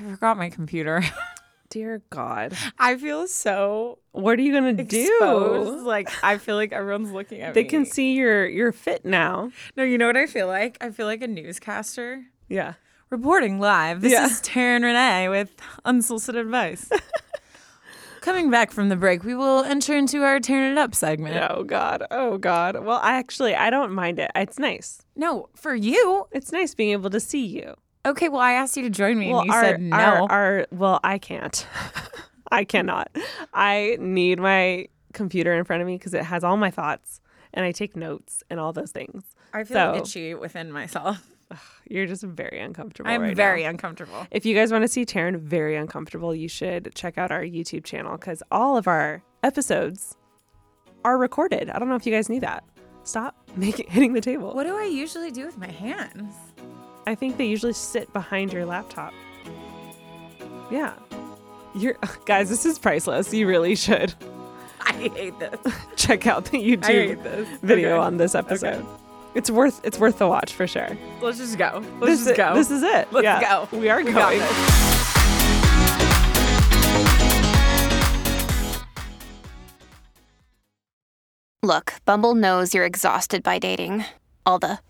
I forgot my computer. Dear God. I feel so What are you gonna exposed. do? Like I feel like everyone's looking at me. They me. can see your your fit now. No, you know what I feel like? I feel like a newscaster Yeah. reporting live. This Yeah. is Taryne Renee with unsolicited advice. Coming back from the break, we will enter into our Taryn It Up segment. Oh God. Oh God. Well, I actually I don't mind it. It's nice. No, for you. It's nice being able to see you. Okay, well, I asked you to join me, well, and you our, said no. our, our well, I can't. I cannot. I need my computer in front of me because it has all my thoughts and I take notes and all those things. I feel like so- cheat within myself. You're just very uncomfortable. I'm right very now. uncomfortable. If you guys want to see Taryne very uncomfortable, you should check out our YouTube channel because all of our episodes are recorded. I don't know if you guys knew that. Stop making hitting the table. What do I usually do with my hands? I think they usually sit behind your laptop. Yeah. You're guys, this is priceless. You really should I hate this. check out the YouTube video Okay. on this episode. It's worth it's worth the watch for sure. Let's just go. Let's this just is, go. This is it. Let's Yeah. go. We are We got going. this. Look, Bumble knows you're exhausted by dating. All the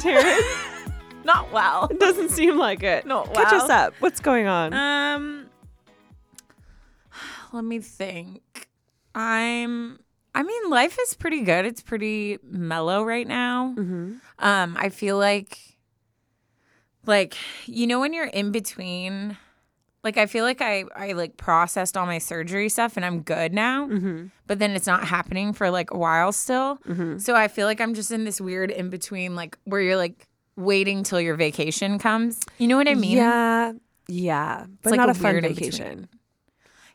Taryne? Not well. it doesn't seem like it. No, Catch us up. What's going on? Um, let me think. I'm. I mean, life is pretty good. It's pretty mellow right now. mm-hmm. Um, I feel like, like you know, when you're in between, like I feel like I I like processed all my surgery stuff and I'm good now. Mm-hmm. But then it's not happening for like a while still. Mm-hmm. So I feel like I'm just in this weird in between, like where you're like waiting till your vacation comes. You know what I mean? Yeah. Yeah. But like not a a, fun vacation.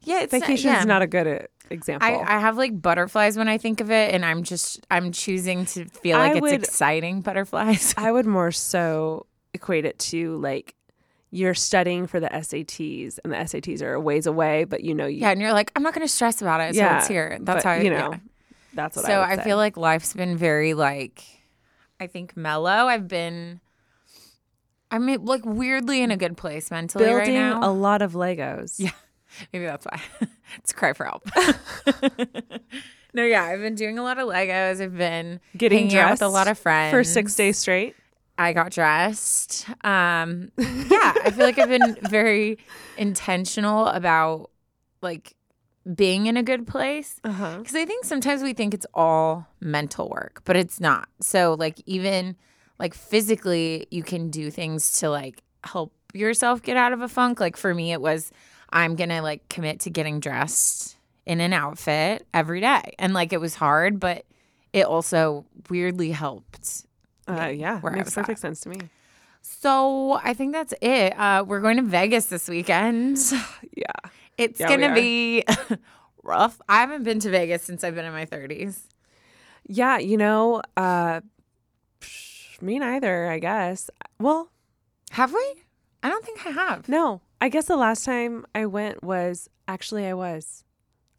Yeah, it's Vacation yeah. is not a good uh, example. I, I have like butterflies when I think of it, and I'm just I'm choosing to feel like I it's would- exciting butterflies. I would more so equate it to like you're studying for the SATs and the SATs are a ways away, but you know you yeah, and you're like, I'm not gonna stress about it. So Yeah, it's here. That's but, how I, you know, yeah. that's what So I, I, feel like life's been very like, I think mellow. I've been, I'm like weirdly in a good place mentally right now. a lot of Legos. Yeah. Maybe that's why. it's a cry for help. no, yeah, I've been doing a lot of Legos. I've been Getting out with a lot of friends for six days straight. I got dressed. Um, yeah, I feel like I've been very intentional about like being in a good place because I think sometimes we think it's all mental work, but it's not. So like even like physically, you can do things to like help yourself get out of a funk. Like for me, it was I'm gonna like commit to getting dressed in an outfit every day, and like it was hard, but it also weirdly helped. Uh, yeah, where makes perfect at. sense to me. So I think that's it. Uh, we're going to Vegas this weekend. Yeah, It's Yeah, gonna be rough. I haven't been to Vegas since I've been in my 30s. yeah. You know, uh, me neither. I guess. Well, Have we? I don't think I have. no. I guess the last time I went was actually I was.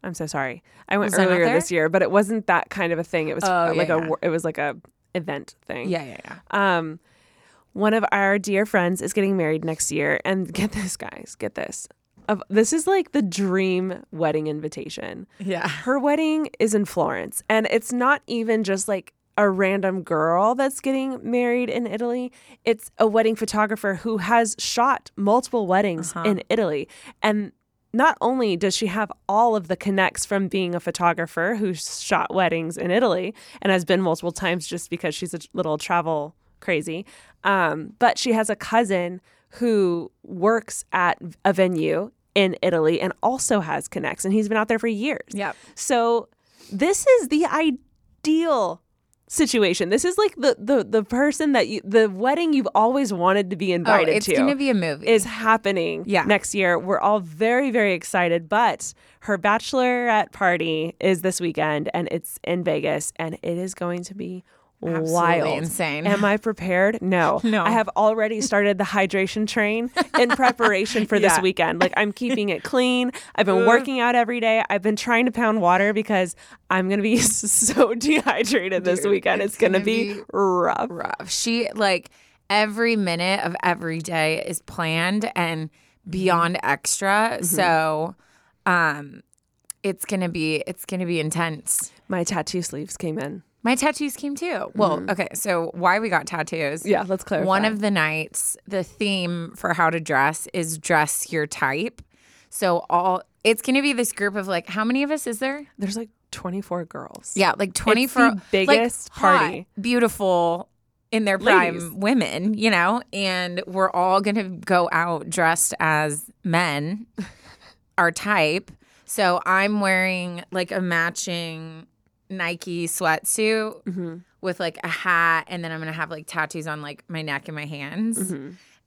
I'm so sorry. I went Was earlier this year, but it wasn't that kind of a thing. It was Oh, uh, yeah, like a yeah. it was like a event thing. Yeah, yeah, yeah. Um, one of our dear friends is getting married next year, and get this, guys, get this. Of this is like the dream wedding invitation. Yeah. Her wedding is in Florence, and it's not even just like a random girl that's getting married in Italy. It's a wedding photographer who has shot multiple weddings Uh-huh. in Italy. And not only does she have all of the connects from being a photographer who shot weddings in Italy and has been multiple times just because she's a little travel crazy, um, but she has a cousin who works at a venue in Italy and also has connects, and he's been out there for years. Yep. So this is the ideal situation. This is like the the the person that you the wedding you've always wanted to be Oh, invited it's to. It's gonna be a movie. is happening Yeah. next year. We're all very, very excited. But her bachelorette party is this weekend and it's in Vegas and it is going to be Absolutely wild. insane. Am I prepared? No. No. I have already started the hydration train in preparation for this weekend. Like I'm keeping it clean. I've been working out every day. I've been trying to pound water because I'm going to be so dehydrated this weekend. It's, it's going to gonna be, be rough. rough. She like every minute of every day is planned and beyond extra. So um it's gonna be it's gonna be intense. My tattoo sleeves came in. My tattoos came too. Well, mm-hmm. okay, so why we got tattoos. Yeah, let's clarify. One of the nights, the theme for how to dress is dress your type. So all it's gonna be this group of like how many of us is there? There's like 24 girls. Yeah, like 24 It's the biggest like, hot, party. beautiful in their prime Ladies. women, you know, and we're all gonna go out dressed as men, our type. So I'm wearing like a matching Nike sweatsuit Mm-hmm. with like a hat, and then I'm gonna have like tattoos on like my neck and my hands.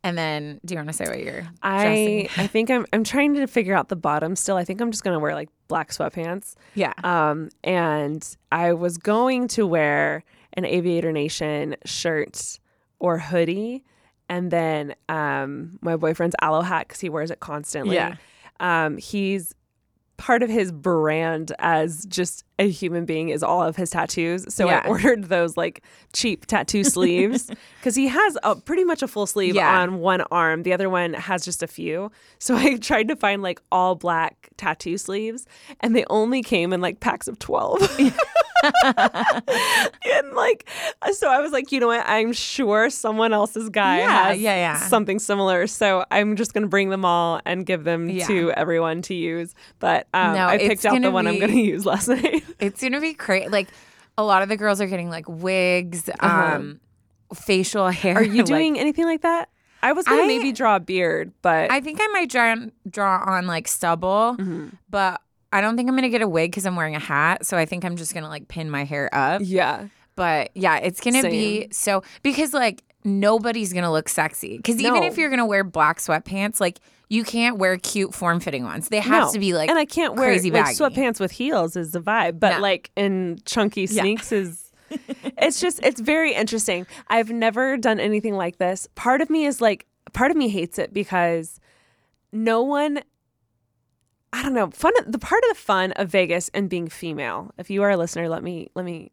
And then, do you want to say what you're Mm-hmm. I dressing? I think I'm I'm trying to figure out the bottom still. I think I'm just gonna wear like black sweatpants. Yeah. Um, and I was going to wear an Aviator Nation shirt or hoodie, and then um, my boyfriend's aloe hat because he wears it constantly. Yeah. Um, he's part of his brand as just a human being is all of his tattoos. So Yeah. I ordered those like cheap tattoo sleeves because he has a pretty much a full sleeve Yeah. on one arm. The other one has just a few. So I tried to find like all black tattoo sleeves and they only came in like packs of 12. and like so I was like, you know what? I'm sure someone else's guy Yeah, has yeah, yeah. something similar. So I'm just going to bring them all and give them to everyone to use. But um, No, I picked out the one I'm going to use last night. It's gonna be crazy. Like a lot of the girls are getting like wigs, um, facial hair. Uh-huh. Are you like- doing anything like that? I was to I- maybe draw a beard, but I think I might draw on, draw on like stubble, Mm-hmm. but I don't think I'm gonna get a wig because I'm wearing a hat. So I think I'm just gonna like pin my hair up. yeah. But yeah, it's gonna be so because like nobody's gonna look sexy. Because even No. if you're gonna wear black sweatpants, like you can't wear cute form fitting ones. They have No. to be like and I can't wear crazy like sweatpants with heels is the vibe, but No. like in chunky Yeah. sneaks is. it's just it's very interesting. I've never done anything like this. Part of me is like, part of me hates it because no one. I don't know. Fun. The part of the fun of Vegas and being female. If you are a listener, let me let me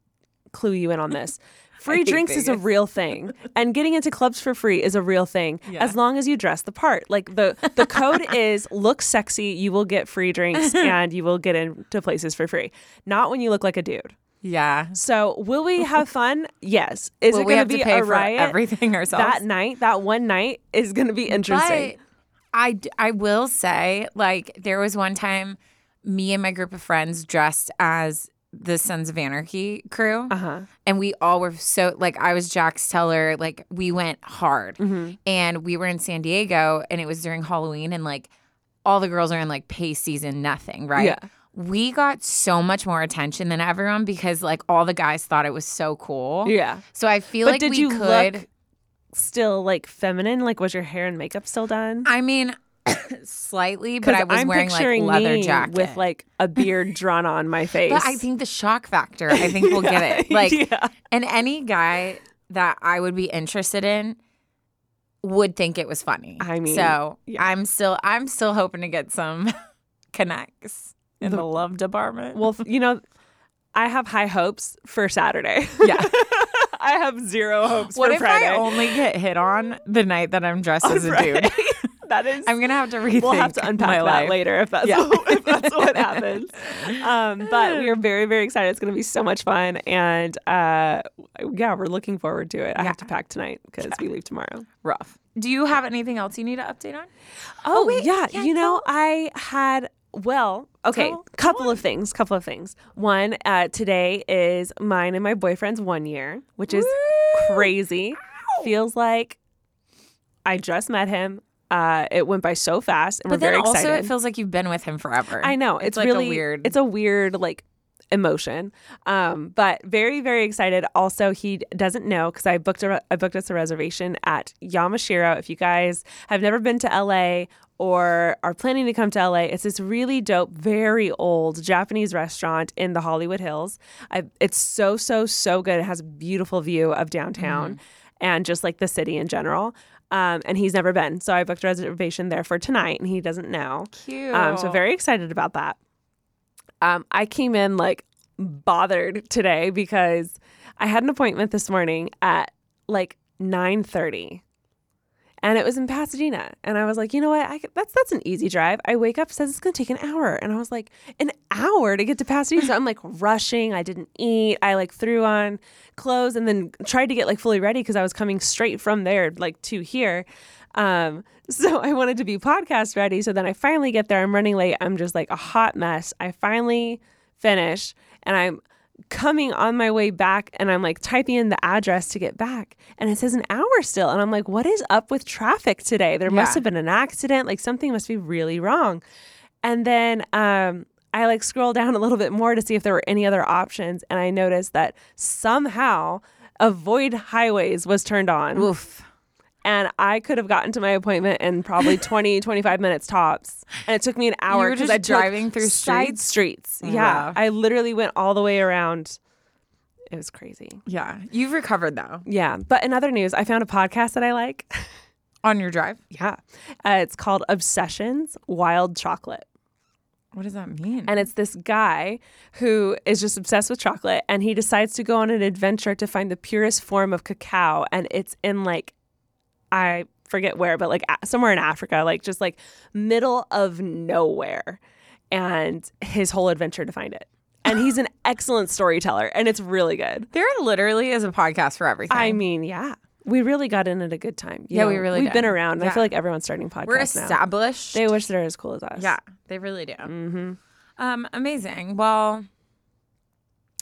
clue you in on this. Free drinks is a real thing, and getting into clubs for free is a real thing. Yeah. As long as you dress the part. Like the the code is look sexy, you will get free drinks, and you will get into places for free. Not when you look like a dude. yeah. So will we have fun? Yes. Is Well, it going to be pay a for riot? everything ourselves. That night, that one night is going to be interesting. But I, I will say, like, there was one time me and my group of friends dressed as the Sons of Anarchy crew. Uh huh. And we all were so, like, I was Jax Teller. Like, we went hard. Mm-hmm. And we were in San Diego and it was during Halloween. And, like, all the girls are in, like, pay season, nothing, right? Yeah. We got so much more attention than everyone because, like, all the guys thought it was so cool. Yeah. So I feel But like did we you could. look still like feminine? Like was your hair and makeup still done? I mean, slightly, but I was I'm wearing like leather jacket with like a beard drawn on my face. But I think the shock factor, I think we'll get it. Like, yeah. and any guy that I would be interested in would think it was funny. I mean, so yeah. I'm still, I'm still hoping to get some connects in the, love department. Well, you know, I have high hopes for Saturday. yeah. I have zero hopes what for if Friday. I only get hit on the night that I'm dressed as a Friday. dude? That is I'm gonna have to rethink. we'll have to unpack that later if that's Yeah. if that's what happens. Um, but we are very very excited. It's going to be so much fun, and uh, yeah, we're looking forward to it. I Yeah. have to pack tonight because we leave tomorrow. Rough. Do you have anything else you need to update on? Oh, wait, yeah, yeah, you know I had. Well, okay, couple of things. Couple of things. One, uh, today is mine and my boyfriend's one year, which is crazy. Feels like I just met him. Uh, it went by so fast, and But we're very then also, excited. it feels like you've been with him forever. I know it's, like really weird. It's a weird like emotion. Um, but very, very excited. Also, he doesn't know because I booked a I booked us a reservation at Yamashiro. If you guys have never been to LA or are planning to come to LA, it's this really dope, very old Japanese restaurant in the Hollywood Hills. I, it's so, so, so good. It has a beautiful view of downtown and just like the city in general. Um, and he's never been. So I booked a reservation there for tonight and he doesn't know. Cute. Um, so very excited about that. Um, I came in like bothered today because I had an appointment this morning at like 9:30. And it was in Pasadena. And I was like, you know what? Could- that's that's an easy drive. I wake up, says it's gonna take an hour. And I was like, an hour to get to Pasadena. So I'm like rushing. I didn't eat. I like threw on clothes and then tried to get like fully ready because I was coming straight from there, like to here. Um, so I wanted to be podcast ready. So then I finally get there. I'm running late. I'm just like a hot mess. I finally finish and I'm coming on my way back and I'm like typing in the address to get back and it says an hour still. And I'm like, what is up with traffic today? There must have been an accident. Like something must be really wrong. And then um, I like scroll down a little bit more to see if there were any other options. And I noticed that somehow avoid highways was turned on Oof. And I could have gotten to my appointment in probably 20, 25 minutes tops. And it took me an hour because just I driving through side streets. Yeah. Wow. I literally went all the way around. It was crazy. Yeah. You've recovered though Yeah. But in other news, I found a podcast that I like. on your drive. yeah. Uh, it's called Obsessions Wild Chocolate. What does that mean? And it's this guy who is just obsessed with chocolate and he decides to go on an adventure to find the purest form of cacao. And it's in like, I forget where, but like somewhere in Africa, like just like middle of nowhere. And his whole adventure to find it. And he's an excellent storyteller and it's really good. there literally is a podcast for everything. I mean, yeah. We really got in at a good time. You Yeah, we really We've been around. and I feel like everyone's starting podcasts we're now. established. They wish they're as cool as us. yeah, they really do. Mm-hmm. Um, amazing. Well,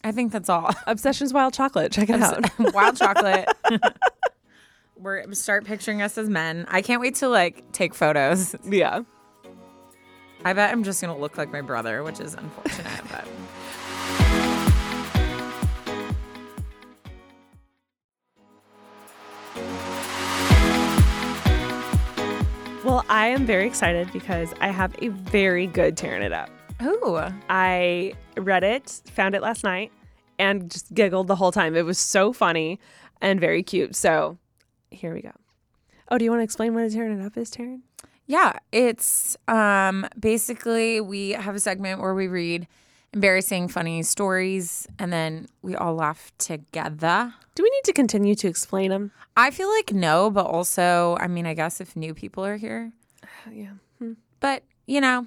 I think that's all. Obsessions Wild Chocolate. Check it out. Wild chocolate. We're start picturing us as men. I can't wait to like take photos. yeah. I bet I'm just gonna look like my brother, which is unfortunate, but Well, I am very excited because I have a very good tearing it up. ooh, I read it, found it last night, and just giggled the whole time. It was so funny and very cute. So here we go. Oh, do you want to explain what a tearing it up is, Taryne? yeah. It's um basically we have a segment where we read embarrassing, funny stories, and then we all laugh together. Do we need to continue to explain them? I feel like no, but also, I mean, I guess if new people are here, yeah. but you know,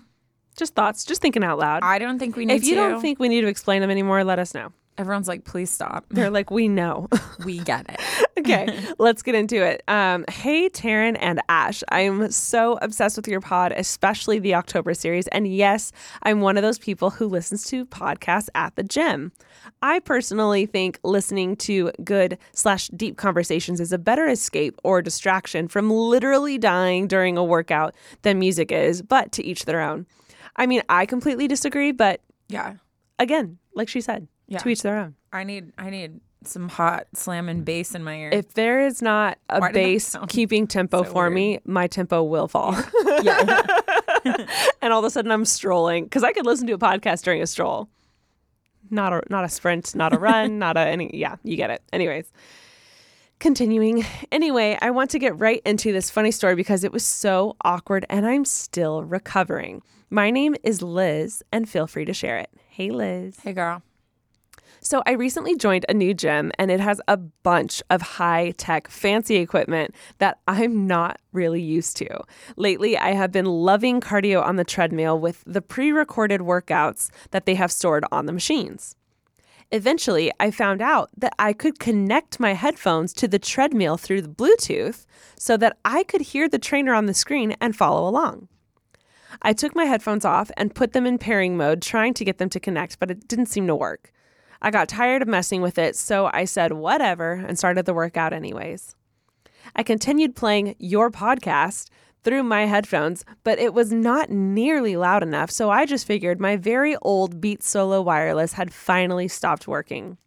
Just thoughts, just thinking out loud. I don't think we need to. if you to. don't think we need to explain them anymore, let us know. Everyone's like, please stop. They're like, we know. we get it. okay, let's get into it. Um, hey, Taryne and Ash. I'm so obsessed with your pod, especially the October series. And yes, I'm one of those people who listens to podcasts at the gym. I personally think listening to good slash deep conversations is a better escape or distraction from literally dying during a workout than music is, but to each their own. I mean, I completely disagree, but Yeah. again, like she said, Yeah. to each their own. I need I need some hot slamming bass in my ear. If there is not a Why bass keeping tempo so for weird? me, my tempo will fall. yeah. and all of a sudden I'm strolling because I could listen to a podcast during a stroll. Not a not a sprint, not a run, not a any yeah, you get it. Anyways. Continuing. Anyway, I want to get right into this funny story because it was so awkward and I'm still recovering. My name is Liz and feel free to share it. Hey Liz. hey girl. So, I recently joined a new gym and it has a bunch of high tech, fancy equipment that I'm not really used to. Lately, I have been loving cardio on the treadmill with the pre recorded workouts that they have stored on the machines. Eventually, I found out that I could connect my headphones to the treadmill through the Bluetooth so that I could hear the trainer on the screen and follow along. I took my headphones off and put them in pairing mode, trying to get them to connect, but it didn't seem to work. I got tired of messing with it, so I said whatever and started the workout anyways. I continued playing your podcast, through my headphones, but it was not nearly loud enough, so I just figured my very old Beats Solo wireless had finally stopped working.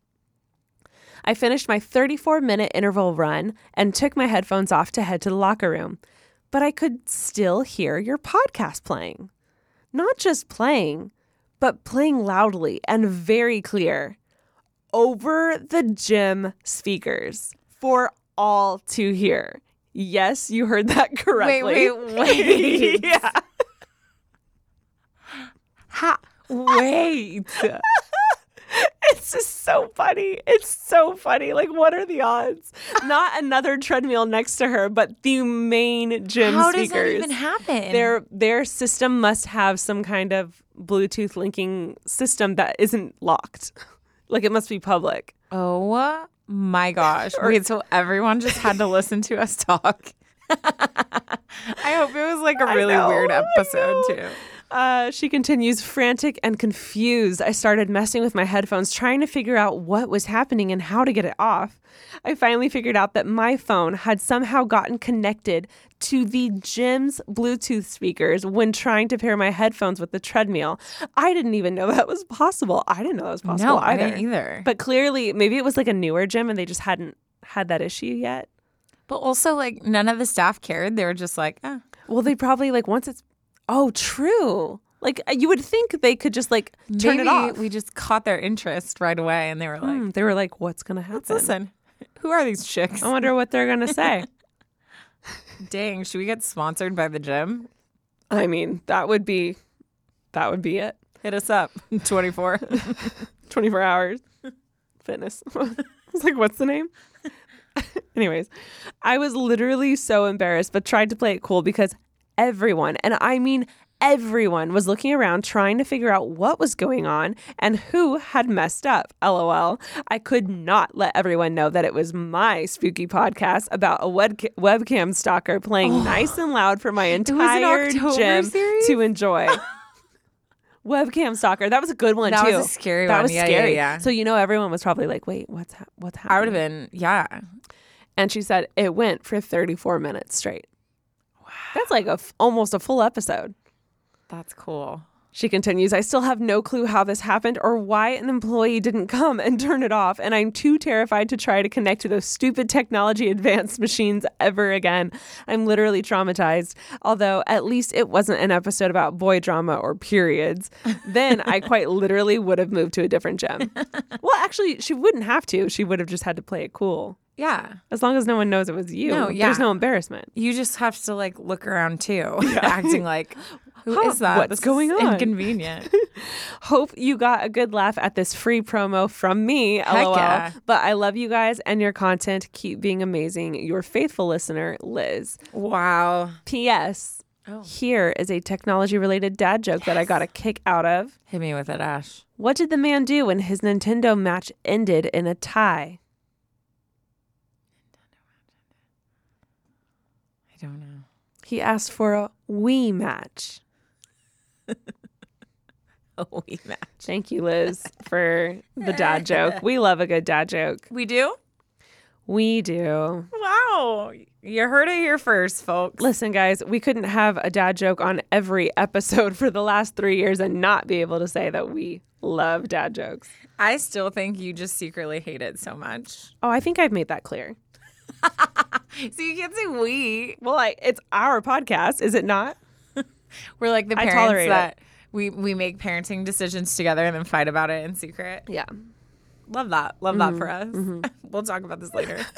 I finished my 34 minute interval run and took my headphones off to head to the locker room, but I could still hear your podcast playing. Not just playing, but playing loudly and very clear over the gym speakers for all to hear. Yes, you heard that correctly. wait, wait. Wait. yeah. Ha, wait. It's just so funny. It's so funny. Like, what are the odds? Not another treadmill next to her, but the main gym How does speakers. that even happen? their their system must have some kind of Bluetooth linking system that isn't locked. Like it must be public. Oh my gosh. Wait, so everyone just had to listen to us talk? I hope it was like a really know, weird episode, too. Uh, she continues, frantic and confused. I started messing with my headphones, trying to figure out what was happening and how to get it off. I finally figured out that my phone had somehow gotten connected to the gym's Bluetooth speakers when trying to pair my headphones with the treadmill. I didn't even know that was possible. I didn't know that was possible No, I didn't either. But clearly, maybe it was like a newer gym and they just hadn't had that issue yet. But also, like, none of the staff cared. They were just like, eh. Well, they probably like once it's oh true. Like uh, you would think they could just like turn maybe it off. we just caught their interest right away and they were like, Hmm, they were like, "What's gonna happen?" let's listen. Who are these chicks? I wonder what they're gonna say. Dang, should we get sponsored by the gym? I mean, that would be that would be it. Hit us up. 24. Twenty four hours fitness. I was like, "What's the name?" Anyways, I was literally so embarrassed, but tried to play it cool because everyone, and I mean everyone, was looking around trying to figure out what was going on and who had messed up. LOL. I could not let everyone know that it was my spooky podcast about a web- webcam stalker playing oh. nice and loud for my entire gym series? to enjoy. Webcam stalker. That was a good one That too. was a scary that one. was Yeah, yeah, scary. yeah. So you know everyone was probably like, "Wait, what's ha- what's happening?" I would have been, yeah. And she said it went for 34 minutes straight. Wow. That's like a f- almost a full episode. That's cool. She continues, I still have no clue how this happened or why an employee didn't come and turn it off, and I'm too terrified to try to connect to those stupid technology advanced machines ever again. I'm literally traumatized. Although at least it wasn't an episode about boy drama or periods. Then I quite literally would have moved to a different gym. well, actually, she wouldn't have to. She would have just had to play it cool. Yeah. As long as no one knows it was you, No, yeah. there's no embarrassment. You just have to like look around too, acting like, who is Huh, that? what's going on?" Inconvenient. Hope you got a good laugh at this free promo from me. Heck LOL. yeah. But I love you guys and your content. Keep being amazing. Your faithful listener, Liz. wow. P.S. Oh. Here is a technology related dad joke that I got a kick out of. Hit me with it, Ash. What did the man do when his Nintendo match ended in a tie? I don't know. He asked for a Wii match. Oh, we match. Thank you, Liz, for the dad joke. We love a good dad joke. We do? We do. Wow. You heard it here first, folks. Listen, guys, we couldn't have a dad joke on every episode for the last three years and not be able to say that we love dad jokes. I still think you just secretly hate it so much. Oh, I think I've made that clear. So you can't say we. Well, I, it's our podcast, is it not? We're like the parents it. that we, we make parenting decisions together and then fight about it in secret. Yeah. Love that. Love that for us. we'll talk about this later.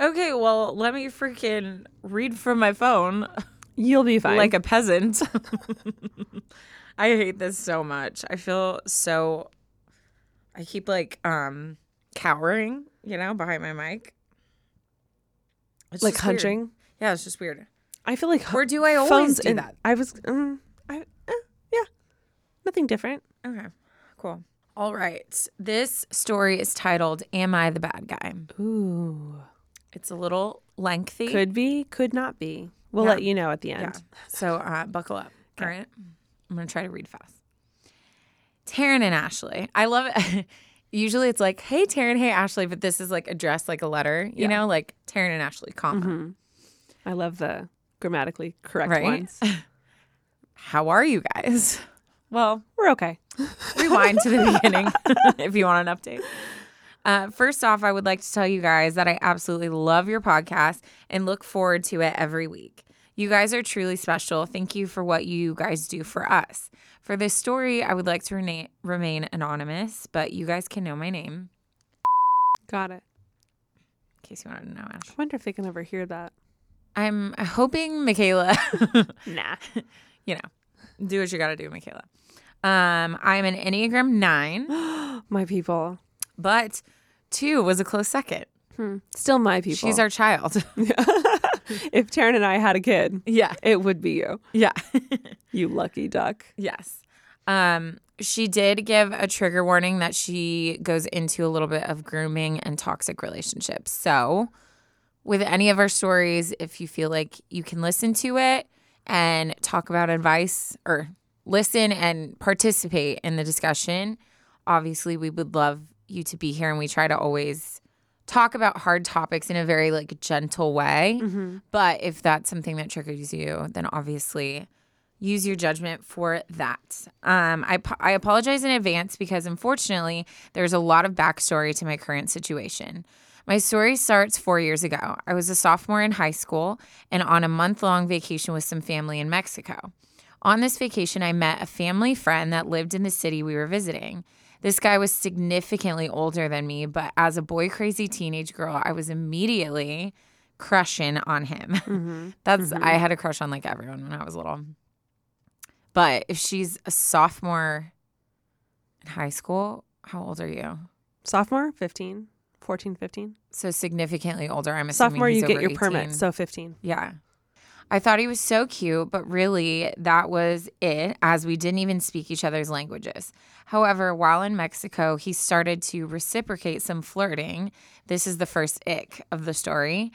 Okay, well, let me freaking read from my phone You'll be fine. like a peasant. I hate this so much. I feel so I keep like um cowering, you know, behind my mic. It's like just weird. hunching. Yeah, it's just weird. I feel like Or do I always do that? I was, um, I, eh, yeah, nothing different. Okay, cool. All right. This story is titled Am I the Bad Guy? Ooh, It's a little lengthy. could be, could not be. We'll Yeah. let you know at the end. Yeah. So uh, buckle up. All right. I'm going to try to read fast. Taryne and Ashley. I love it. Usually it's like, hey, Taryne, hey, Ashley, but this is like addressed like a letter, you know, like Taryne and Ashley, comma. I love the grammatically correct Right? ones. How are you guys? Well, We're okay. rewind to the beginning if you want an update. Uh, first off, I would like to tell you guys that I absolutely love your podcast and look forward to it every week. You guys are truly special. Thank you for what you guys do for us. For this story, I would like to rena- remain anonymous, but you guys can know my name Got it. in case you wanted to know, Ash. I wonder if they can ever hear that. I'm hoping Michaela, Nah. you know, do what you got to do, Michaela. Um, I'm an Enneagram 9, my people. but 2 was a close second. Still my people. She's our child. if Taryne and I had a kid, yeah. it would be you. Yeah. You lucky duck. yes. Um, she did give a trigger warning that she goes into a little bit of grooming and toxic relationships. So, with any of our stories, if you feel like you can listen to it and talk about advice or listen and participate in the discussion, obviously we would love you to be here and we try to always talk about hard topics in a very like gentle way. But if that's something that triggers you, then obviously use your judgment for that. Um, I, I apologize in advance because unfortunately, there's a lot of backstory to my current situation. My story starts four years ago. I was a sophomore in high school and on a month long vacation with some family in Mexico. On this vacation, I met a family friend that lived in the city we were visiting. This guy was significantly older than me, but as a boy crazy teenage girl, I was immediately crushing on him. Mm-hmm. That's mm-hmm. I had a crush on like everyone when I was little. But if she's a sophomore in high school, how old are you? Sophomore, 15, 14, 15. So significantly older. I'm assuming Sophomore, you get your 18. permit. So 15. Yeah. I thought he was so cute, but really that was it, as we didn't even speak each other's languages. However, while in Mexico, he started to reciprocate some flirting. This is the first ick of the story.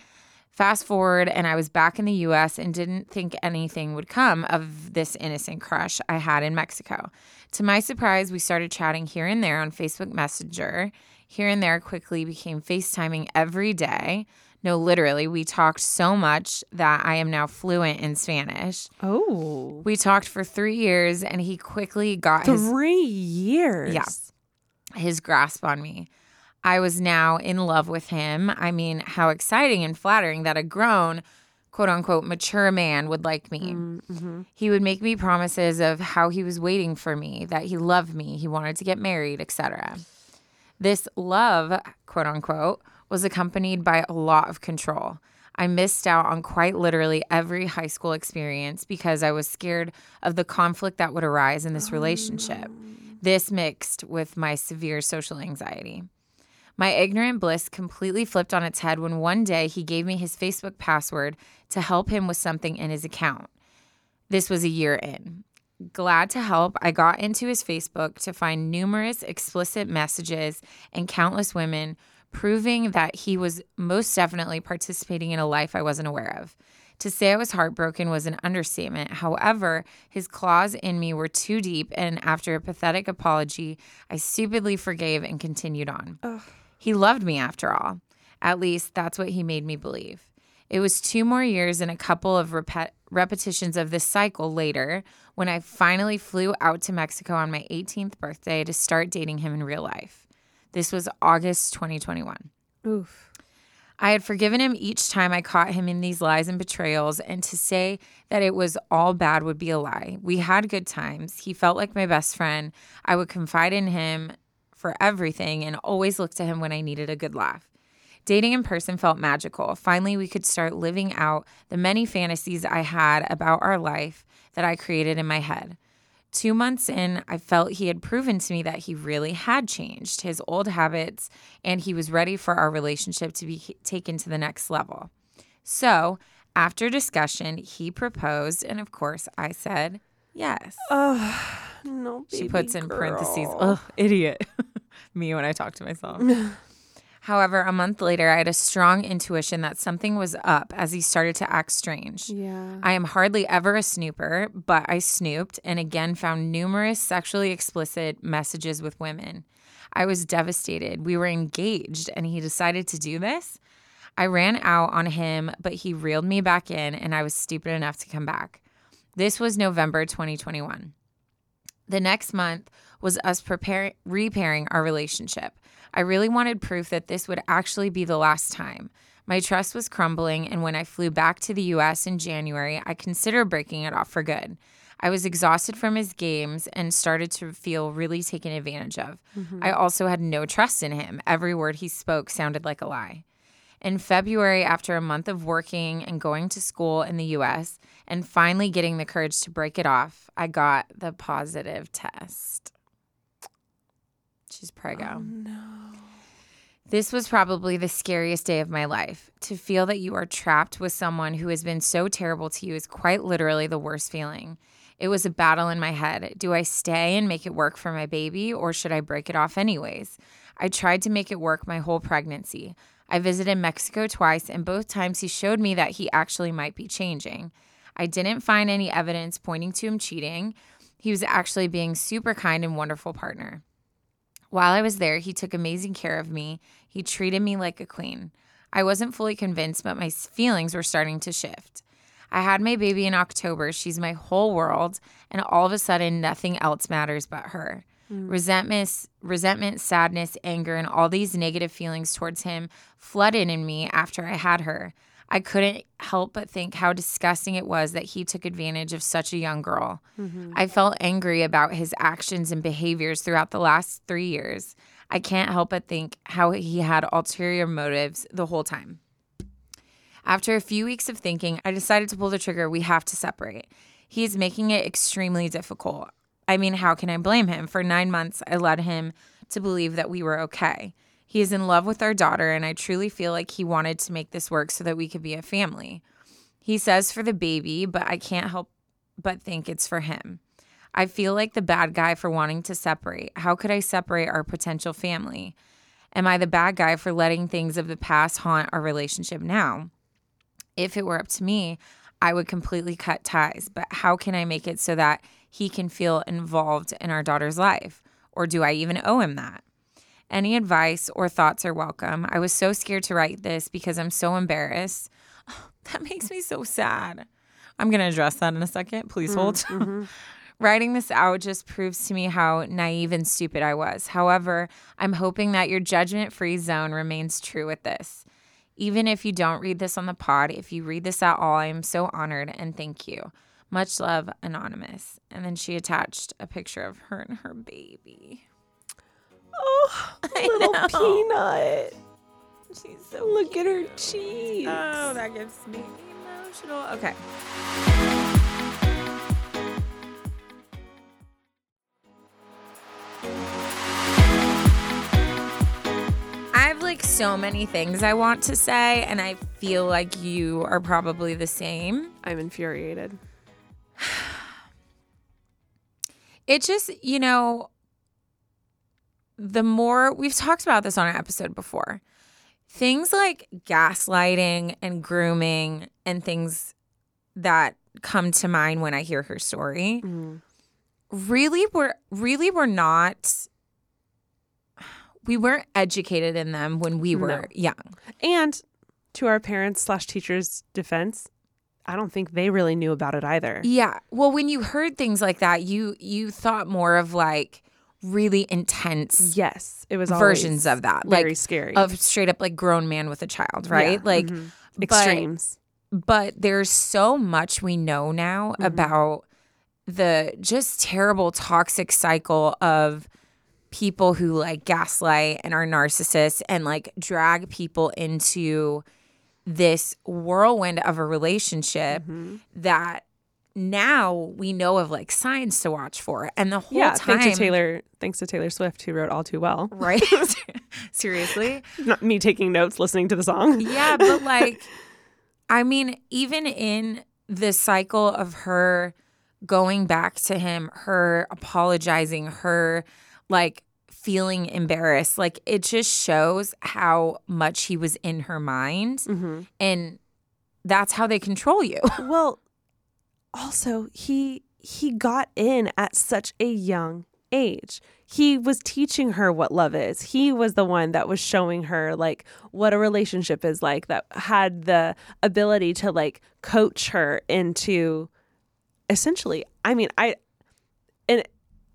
Fast forward, and I was back in the US and didn't think anything would come of this innocent crush I had in Mexico. To my surprise, we started chatting here and there on Facebook Messenger. Here and there quickly became FaceTiming every day. No, literally, we talked so much that I am now fluent in Spanish. Oh. We talked for three years, and he quickly got his Three years. Yeah. his grasp on me. I was now in love with him. I mean, how exciting and flattering that a grown, quote unquote, mature man would like me. Mm, mm-hmm. He would make me promises of how he was waiting for me, that he loved me, he wanted to get married, etc. This love, quote unquote, was accompanied by a lot of control. I missed out on quite literally every high school experience because I was scared of the conflict that would arise in this relationship. This mixed with my severe social anxiety. My ignorant bliss completely flipped on its head when one day he gave me his Facebook password to help him with something in his account. This was a year in. Glad to help, I got into his Facebook to find numerous explicit messages and countless women proving that he was most definitely participating in a life I wasn't aware of. To say I was heartbroken was an understatement. However, his claws in me were too deep, and after a pathetic apology, I stupidly forgave and continued on. He loved me after all. At least that's what he made me believe. It was two more years and a couple of repet- repetitions of this cycle later when I finally flew out to Mexico on my 18th birthday to start dating him in real life. This was August 2021. Oof. I had forgiven him each time I caught him in these lies and betrayals, and to say that it was all bad would be a lie. We had good times. He felt like my best friend. I would confide in him for everything and always look to him when I needed a good laugh. Dating in person felt magical. Finally, we could start living out the many fantasies I had about our life that I created in my head. Two months in, I felt he had proven to me that he really had changed his old habits and he was ready for our relationship to be taken to the next level. So, after discussion, he proposed, and of course, I said yes. Oh, no, she puts in parentheses, oh, idiot. me when I talk to myself. However, a month later, I had a strong intuition that something was up as he started to act strange. Yeah. I am hardly ever a snooper, but I snooped and again found numerous sexually explicit messages with women. I was devastated. We were engaged and he decided to do this. I ran out on him, but he reeled me back in and I was stupid enough to come back. This was November 2021. The next month was us preparing repairing our relationship. I really wanted proof that this would actually be the last time. My trust was crumbling, and when I flew back to the US in January, I considered breaking it off for good. I was exhausted from his games and started to feel really taken advantage of. Mm-hmm. I also had no trust in him. Every word he spoke sounded like a lie. In February, after a month of working and going to school in the US and finally getting the courage to break it off, I got the positive test. She's prego. This was probably the scariest day of my life. To feel that you are trapped with someone who has been so terrible to you is quite literally the worst feeling. It was a battle in my head. Do I stay and make it work for my baby, or should I break it off anyways? I tried to make it work my whole pregnancy. I visited Mexico twice, and both times he showed me that he actually might be changing. I didn't find any evidence pointing to him cheating. He was actually being super kind and wonderful partner. While I was there, he took amazing care of me. He treated me like a queen. I wasn't fully convinced, but my feelings were starting to shift. I had my baby in October. She's my whole world, and all of a sudden, nothing else matters but her. Mm. Resentment, resentment, sadness, anger, and all these negative feelings towards him flooded in me after I had her. I couldn't help but think how disgusting it was that he took advantage of such a young girl. Mm-hmm. I felt angry about his actions and behaviors throughout the last three years. I can't help but think how he had ulterior motives the whole time. After a few weeks of thinking, I decided to pull the trigger. We have to separate. He is making it extremely difficult. I mean, how can I blame him? For nine months, I led him to believe that we were okay. He is in love with our daughter, and I truly feel like he wanted to make this work so that we could be a family. He says for the baby, but I can't help but think it's for him. I feel like the bad guy for wanting to separate. How could I separate our potential family? Am I the bad guy for letting things of the past haunt our relationship now? If it were up to me, I would completely cut ties. But how can I make it so that he can feel involved in our daughter's life? Or do I even owe him that? Any advice or thoughts are welcome. I was so scared to write this because I'm so embarrassed. that makes me so sad. I'm going to address that in a second. Please mm, hold. Mm-hmm. Writing this out just proves to me how naive and stupid I was. However, I'm hoping that your judgment free zone remains true with this. Even if you don't read this on the pod, if you read this at all, I am so honored and thank you. Much love, Anonymous. And then she attached a picture of her and her baby. Oh, little peanut. She's so Look at her cheeks. Oh, that gets me emotional. Okay. I have like so many things I want to say, and I feel like you are probably the same. I'm infuriated. It just, you know, the more we've talked about this on an episode before, things like gaslighting and grooming and things that come to mind when I hear her story mm. really were really were not we weren't educated in them when we were No. young. And to our parents slash teachers' defense, I don't think they really knew about it either. Yeah. Well, when you heard things like that, you you thought more of like really intense Yes, it was versions of that, Very like scary. of straight up like grown man with a child, right? Yeah, Like mhm. but- extremes. but there's so much we know now Mm-hmm. about the just terrible toxic cycle of people who like gaslight and are narcissists and like drag people into this whirlwind of a relationship Mm-hmm. that now we know of like signs to watch for and the whole yeah, time thanks to Taylor. Thanks to Taylor Swift, who wrote "All Too Well." right seriously Not me taking notes, listening to the song. Yeah, but like, I mean, even in the cycle of her going back to him, her apologizing, her like feeling embarrassed, like it just shows how much he was in her mind. Mm-hmm. And that's how they control you. Well, also he he got in at such a young age. He was teaching her what love is. He was the one that was showing her like what a relationship is like that had the ability to like coach her into essentially I mean I and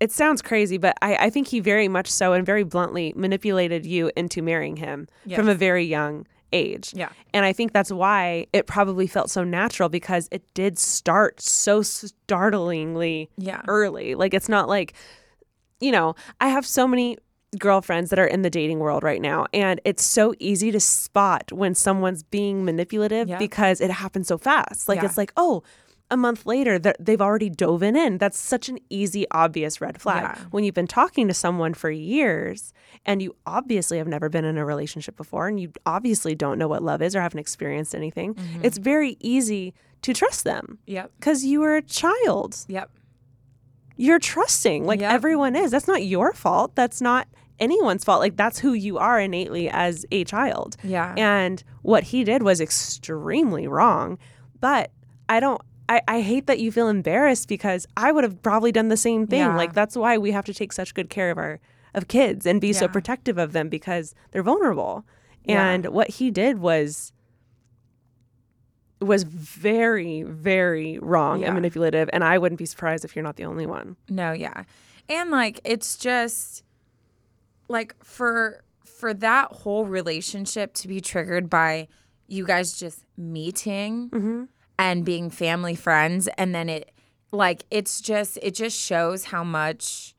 it sounds crazy, but I, I think he very much so and very bluntly manipulated you into marrying him from a very young age. Yeah. And I think that's why it probably felt so natural because it did start so startlingly Yeah. early. Like it's not like, you know, I have so many girlfriends that are in the dating world right now and it's so easy to spot when someone's being manipulative Yeah. because it happens so fast. Like Yeah. it's like, oh, a month later that they've already dove in. That's such an easy, obvious red flag. Yeah. When you've been talking to someone for years and you obviously have never been in a relationship before and you obviously don't know what love is or haven't experienced anything, Mm-hmm. it's very easy to trust them Yep. because you were a child. Yep. You're trusting, like Yep. everyone is. That's not your fault. That's not anyone's fault. Like that's who you are innately as a child. Yeah. And what he did was extremely wrong. But I don't. I, I hate that you feel embarrassed because I would have probably done the same thing. Yeah. Like that's why we have to take such good care of our of kids and be so protective of them because they're vulnerable. Yeah. And what he did was was very very wrong Yeah. and manipulative and I wouldn't be surprised if you're not the only one. No, yeah. And like it's just like for for that whole relationship to be triggered by you guys just meeting mm-hmm. And being family friends and then it like it's just it just shows how much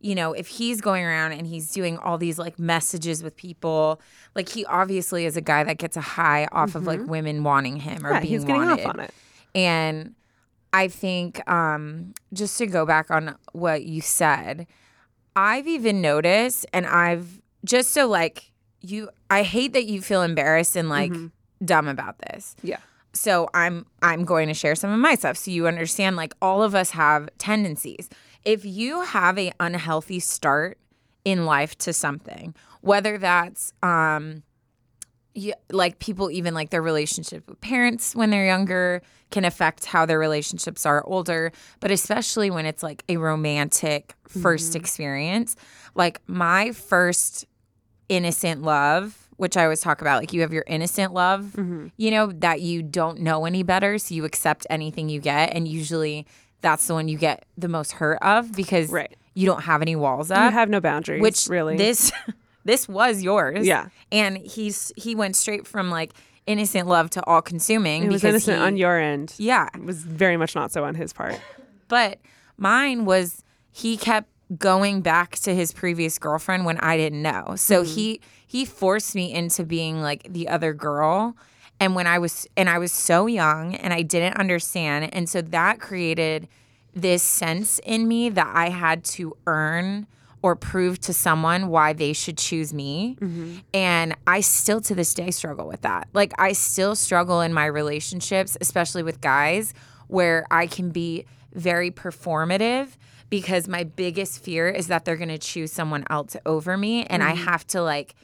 you know if he's going around and he's doing all these like messages with people like he obviously is a guy that gets a high off of like women wanting him or Yeah, being wanted on it. and I think um, just to go back on what you said, I've even noticed, and I've just so like you, I hate that you feel embarrassed and like dumb about this. Yeah. So I'm I'm going to share some of my stuff so you understand like all of us have tendencies. If you have a unhealthy start in life to something, whether that's um yeah, like people even like their relationship with parents when they're younger can affect how their relationships are older but especially when it's like a romantic 1st experience like my first innocent love which i always talk about like you have your innocent love mm-hmm. you know that you don't know any better so you accept anything you get and usually that's the one you get the most hurt of because Right. you don't have any walls up You have no boundaries, which really. this this was yours Yeah. and he's he went straight from like innocent love to all consuming it was because innocent he- on your end. yeah It was very much not so on his part. but mine was he kept going back to his previous girlfriend when I didn't know. So mm-hmm. he he forced me into being like the other girl. And when I was and I was so young and I didn't understand. And so that created this sense in me that I had to earn or prove to someone why they should choose me. Mm-hmm. And I still to this day struggle with that. Like I still struggle in my relationships, especially with guys, where I can be very performative because my biggest fear is that they're going to choose someone else over me and I mm-hmm. have to like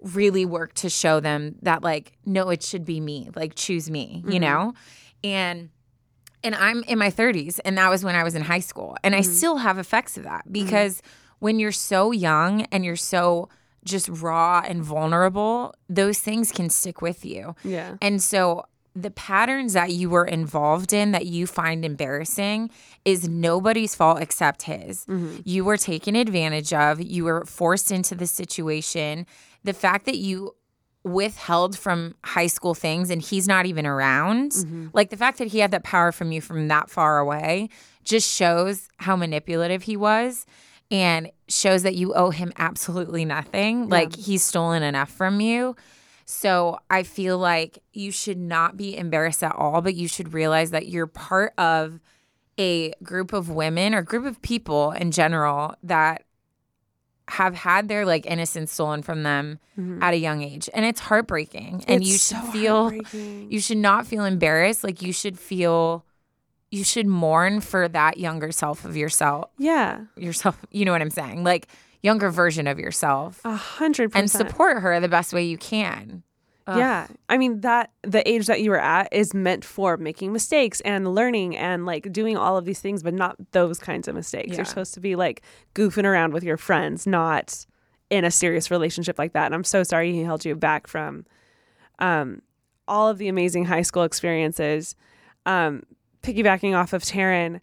really work to show them that like no it should be me like choose me you mm-hmm. know? And and I'm in my 30s and that was when I was in high school and I mm-hmm. still have effects of that because when you're so young and you're so just raw and vulnerable those things can stick with you. Yeah. and so the patterns that you were involved in that you find embarrassing is nobody's fault except his. Mm-hmm. You were taken advantage of, you were forced into the situation. The fact that you withheld from high school things and he's not even around, mm-hmm. like the fact that he had that power from you from that far away just shows how manipulative he was and shows that you owe him absolutely nothing. Like he's stolen enough from you. So I feel like you should not be embarrassed at all, but you should realize that you're part of a group of women or group of people in general that have had their like innocence stolen from them mm-hmm. at a young age. And it's heartbreaking. And you should so feel you should not feel embarrassed. Like you should feel you should mourn for that younger self of yourself Yeah. yourself, you know what I'm saying? Like younger version of yourself A hundred percent. And support her the best way you can. Yeah. I mean that the age that you were at is meant for making mistakes and learning and like doing all of these things, but not those kinds of mistakes. Yeah. You're supposed to be like goofing around with your friends, not in a serious relationship like that. And I'm so sorry he held you back from um all of the amazing high school experiences. Um, piggybacking off of Taryne,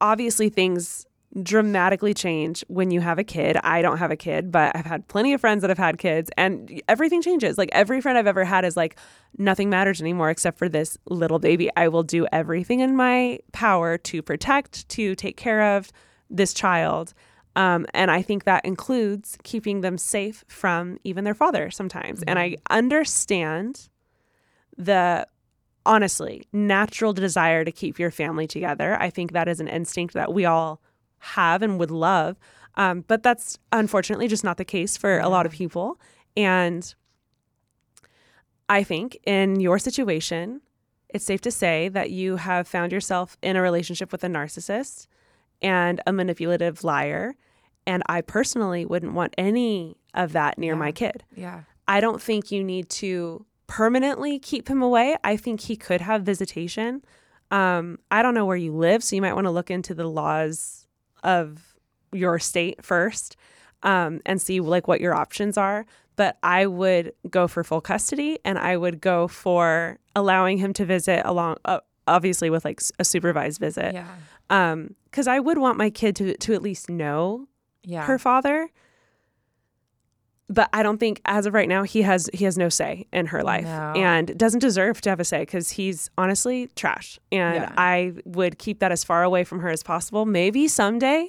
obviously things dramatically change when you have a kid. I don't have a kid, but I've had plenty of friends that have had kids and everything changes. Like every friend I've ever had is like nothing matters anymore except for this little baby. I will do everything in my power to protect, to take care of this child. Um, and I think that includes keeping them safe from even their father sometimes. And I understand the honestly natural desire to keep your family together. I think that is an instinct that we all have and would love. Um, but that's unfortunately just not the case for a lot of people. And I think in your situation, it's safe to say that you have found yourself in a relationship with a narcissist and a manipulative liar. And I personally wouldn't want any of that near Yeah. my kid. Yeah. I don't think you need to permanently keep him away. I think he could have visitation. Um, I don't know where you live, so you might want to look into the laws of your state first um, and see like what your options are. But I would go for full custody, and I would go for allowing him to visit along, uh, obviously with like a supervised visit. Yeah. Um, because I would want my kid to to at least know Yeah. her father but i don't think as of right now he has he has no say in her life No. and doesn't deserve to have a say because he's honestly trash and Yeah. i would keep that as far away from her as possible maybe someday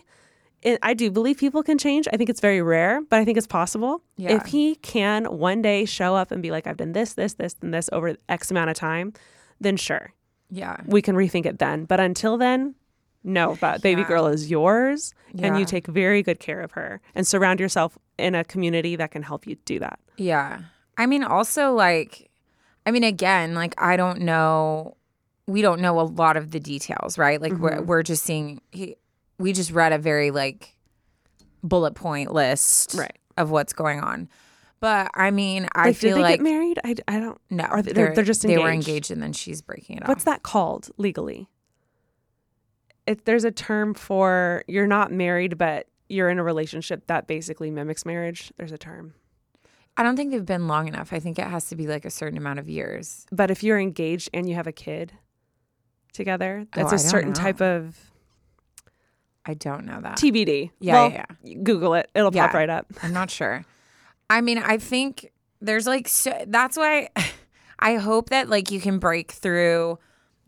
it, i do believe people can change i think it's very rare but i think it's possible Yeah. if he can one day show up and be like i've done this this this and this over x amount of time then sure Yeah. we can rethink it then but until then no that baby Yeah. girl is yours and you take very good care of her and surround yourself in a community that can help you do that Yeah. I mean, also, like, I mean, again, like, I don't know, we don't know a lot of the details, right? Like, we're, mm-hmm. we're just seeing, he, we just read a very, like, bullet point list Right. of what's going on. But I mean, I like, feel did they like, get married I, I don't know. Are they- they're- they're just They were engaged. engaged and then she's breaking it off. what's that called legally it, there's a term for you're not married but you're in a relationship that basically mimics marriage there's a term I don't think they've been long enough. I think it has to be like a certain amount of years. but if you're engaged and you have a kid together Oh, that's I a certain know. type of I don't know that. tbd Yeah, Well, yeah, google it it'll pop right up I'm not sure. I mean, I think there's like so, that's why I hope that like you can break through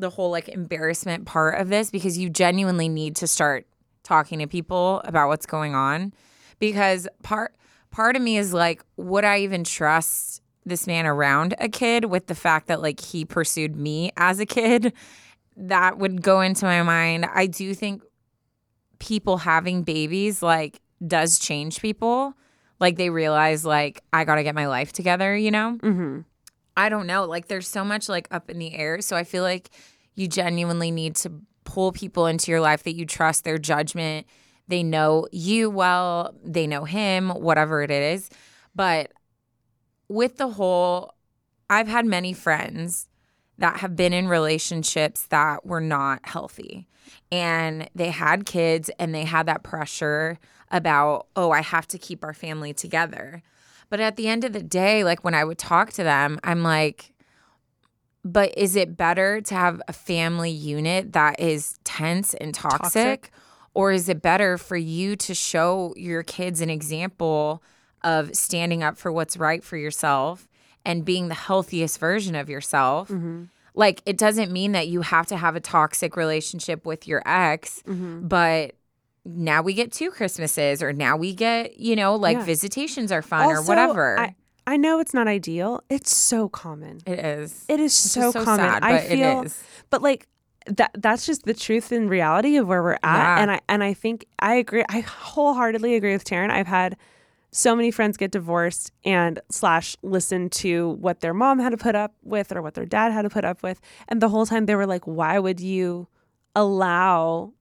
the whole like embarrassment part of this because you genuinely need to start talking to people about what's going on because part part of me is like would I even trust this man around a kid with the fact that like he pursued me as a kid that would go into my mind. I do think people having babies like does change people like they realize like i gotta get my life together you know mm-hmm. I don't know like there's so much like up in the air so i feel like you genuinely need to pull people into your life that you trust their judgment. They know you well they know him whatever it is. But with the whole i've had many friends that have been in relationships that were not healthy and they had kids and they had that pressure about oh i have to keep our family together but at the end of the day like when i would talk to them i'm like but is it better to have a family unit that is tense and toxic, Toxic. or is it better for you to show your kids an example of standing up for what's right for yourself and being the healthiest version of yourself Mm-hmm. like it doesn't mean that you have to have a toxic relationship with your ex Mm-hmm. but now we get two christmases or now we get you know like Yeah. visitations are fun or whatever. I, I know it's not ideal. It's so common. It is. It is is so, common. sad, i feel it is. but like that that's just the truth and reality of where we're at. Yeah. and i and i think i agree i wholeheartedly agree with Taryne. I've had so many friends get divorced and slash listen to what their mom had to put up with or what their dad had to put up with. And the whole time they were like why would you allow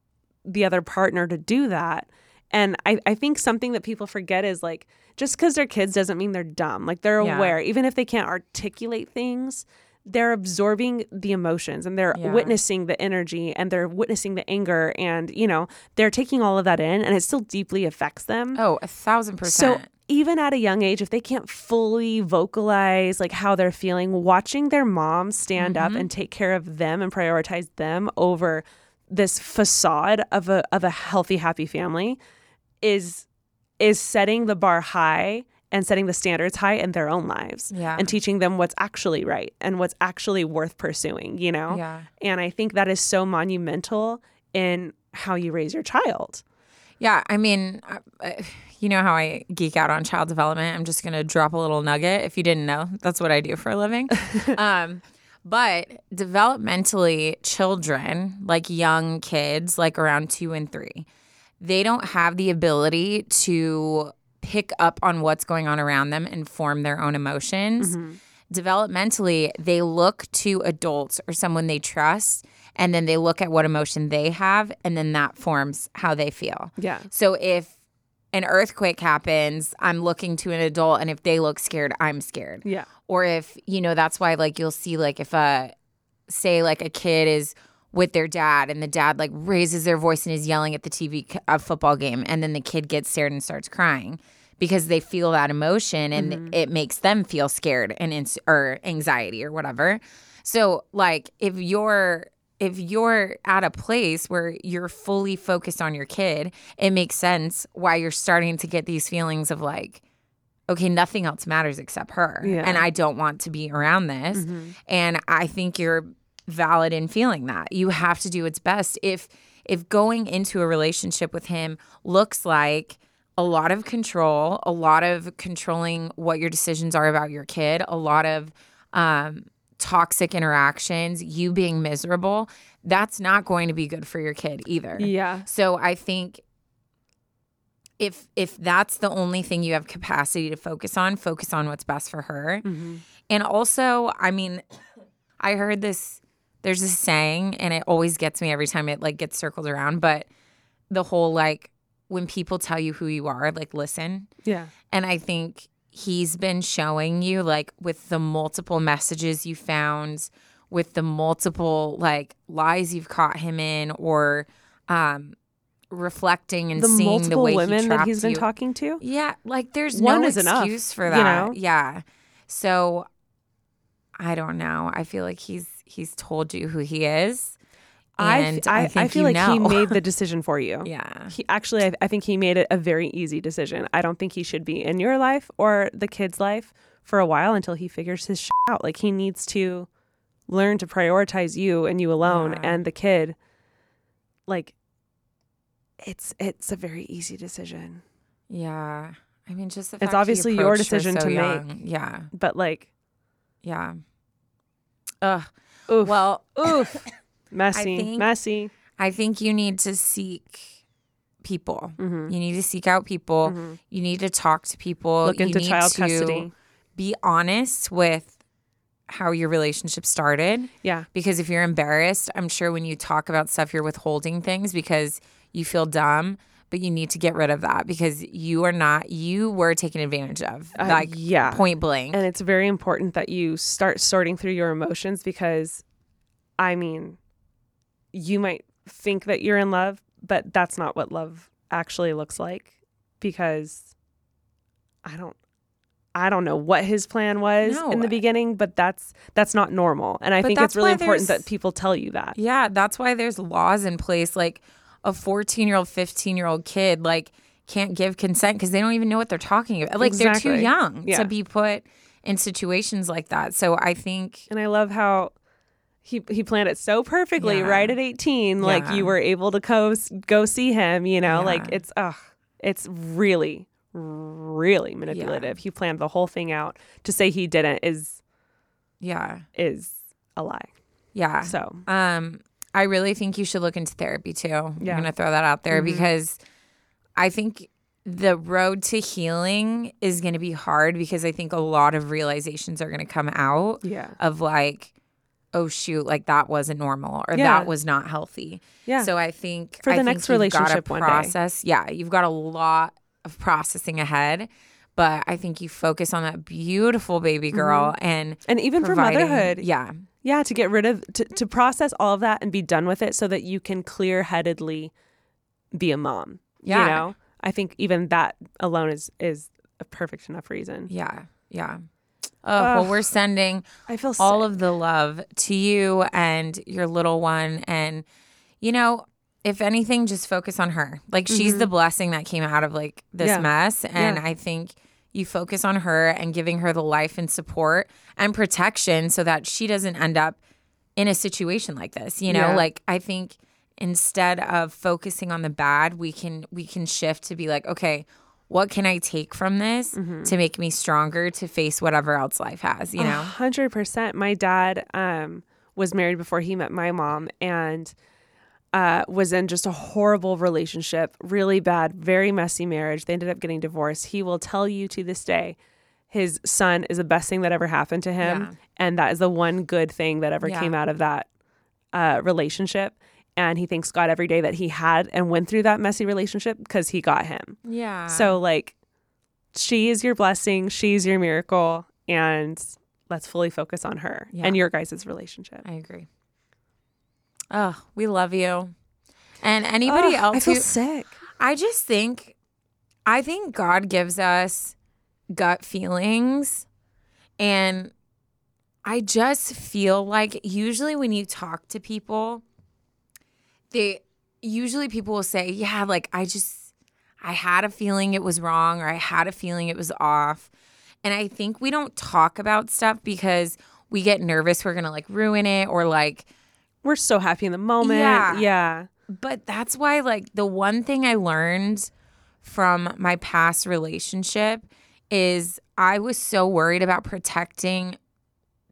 the other partner to do that And I, I think something that people forget is like just because they're kids doesn't mean they're dumb. Like they're Yeah. aware, even if they can't articulate things, they're absorbing the emotions and they're Yeah. witnessing the energy and they're witnessing the anger and you know they're taking all of that in and it still deeply affects them. Oh, a thousand percent So even at a young age, if they can't fully vocalize like how they're feeling, watching their mom stand up mm-hmm. and take care of them and prioritize them over this facade of a of a healthy, happy family is is setting the bar high and setting the standards high in their own lives Yeah. and teaching them what's actually right and what's actually worth pursuing, you know? yeah. And I think that is so monumental in how you raise your child. Yeah, I mean, you know how I geek out on child development. I'm just gonna drop a little nugget. If you didn't know, that's what I do for a living. um, but developmentally, children, like young kids, like around two and three, they don't have the ability to pick up on what's going on around them and form their own emotions. Mm-hmm. Developmentally, they look to adults or someone they trust, and then they look at what emotion they have, and then that forms how they feel. Yeah. So if an earthquake happens, I'm looking to an adult, and if they look scared, I'm scared. Yeah. Or if, you know, that's why, like, you'll see, like, if a, say, like, a kid is with their dad and the dad, like, raises their voice and is yelling at the TV, a football game, and then the kid gets scared and starts crying because they feel that emotion and mm-hmm. it makes them feel scared and ins- or anxiety or whatever. So, like, if you're, if you're at a place where you're fully focused on your kid, it makes sense why you're starting to get these feelings of like, okay, nothing else matters except her. Yeah. And I don't want to be around this. And I think you're valid in feeling that. You have to do what's best. If if going into a relationship with him looks like a lot of control, a lot of controlling what your decisions are about your kid, a lot of um, toxic interactions, you being miserable, that's not going to be good for your kid either. Yeah. So I think if if that's the only thing you have capacity to focus on, focus on what's best for her. Mm-hmm. And also, I mean, I heard this there's this saying and it always gets me every time it like gets circled around, but the whole like when people tell you who you are, like listen. Yeah. And I think he's been showing you, like, with the multiple messages you found, with the multiple, like, lies you've caught him in, or um, reflecting and the seeing the way women he that he's been you. talking to. Yeah, like, there's One no is enough, excuse for you that. know? Yeah. So I don't know. I feel like he's he's told you who he is. I, And I, I I feel like he made the decision for you. Yeah. He actually, I, I think he made it a very easy decision. I don't think he should be in your life or the kid's life for a while until he figures his shit out. Like he needs to learn to prioritize you and you alone Yeah. and the kid. Like it's it's a very easy decision. Yeah. I mean, just the It's obviously your decision so to make. Yeah. But like, Yeah. Ugh. oof, Well, oof, messy, think- messy. I think you need to seek people. Mhm. You need to seek out people. Mhm. You need to talk to people. Look you into need child to custody. Be honest with how your relationship started. Yeah, Because if you're embarrassed, I'm sure when you talk about stuff, you're withholding things because you feel dumb. But you need to get rid of that because you are not. You were taken advantage of, Uh, like yeah. point blank. And it's very important that you start sorting through your emotions because, I mean, you might think that you're in love, but that's not what love actually looks like because I don't. I don't know what his plan was No. in the beginning, but that's that's not normal. And I But think it's really important that people tell you that. Yeah, that's why there's laws in place. Like a 14 year old, 15 year old kid, like can't give consent because they don't even know what they're talking about. Like they're too young Yeah. to be put in situations like that. So I think, And I love how he he planned it so perfectly Yeah. right at 18 like you were able to go go see him, you know? Like it's ugh, it's really really manipulative. He planned the whole thing out. To say he didn't is yeah, is a lie. yeah. So, Um, I really think you should look into therapy too. I'm gonna throw that out there Mhm. because I think the road to healing is gonna be hard because I think a lot of realizations are gonna come out yeah. of like oh shoot, like that wasn't normal or Yeah. that was not healthy. Yeah. So I think For the think next relationship gotta one day. process. Yeah, you've got a lot of processing ahead. But I think you focus on that beautiful baby mm-hmm. girl and and even for motherhood, Yeah. yeah, to get rid of to, to process all of that and be done with it so that you can clear headedly be a mom. Yeah. You know? I think even that alone is is a perfect enough reason. Yeah. Yeah. Oh, well, we're sending I feel all sick. of the love to you and your little one. And, you know, if anything, just focus on her. Like, she's the blessing that came out of like this Mm-hmm. Yeah. mess. And Yeah. I think you focus on her and giving her the life and support and protection so that she doesn't end up in a situation like this. You know, Yeah. like, I think instead of focusing on the bad, we can we can shift to be like, okay, what can I take from this Mm-hmm. to make me stronger to face whatever else life has, you know? hundred percent. My dad um, was married before he met my mom, and uh, was in just a horrible relationship, really bad, very messy marriage. They ended up getting divorced. He will tell you to this day, his son is the best thing that ever happened to him, Yeah. and that is the one good thing that ever Yeah. came out of that uh, relationship. And he thanks God every day that he had and went through that messy relationship because he got him. Yeah. So like she is your blessing, she's your miracle, and let's fully focus on her Yeah. and your guys' relationship. I agree. Oh, we love you. And anybody Ugh, else I feel who sick. I just think I think God gives us gut feelings and I just feel like usually when you talk to people they usually people will say, "Yeah, like I just I had a feeling it was wrong or I had a feeling it was off." And I think we don't talk about stuff because we get nervous we're going to like ruin it or like We're so happy in the moment. Yeah. Yeah. but that's why like the one thing I learned from my past relationship is I was so worried about protecting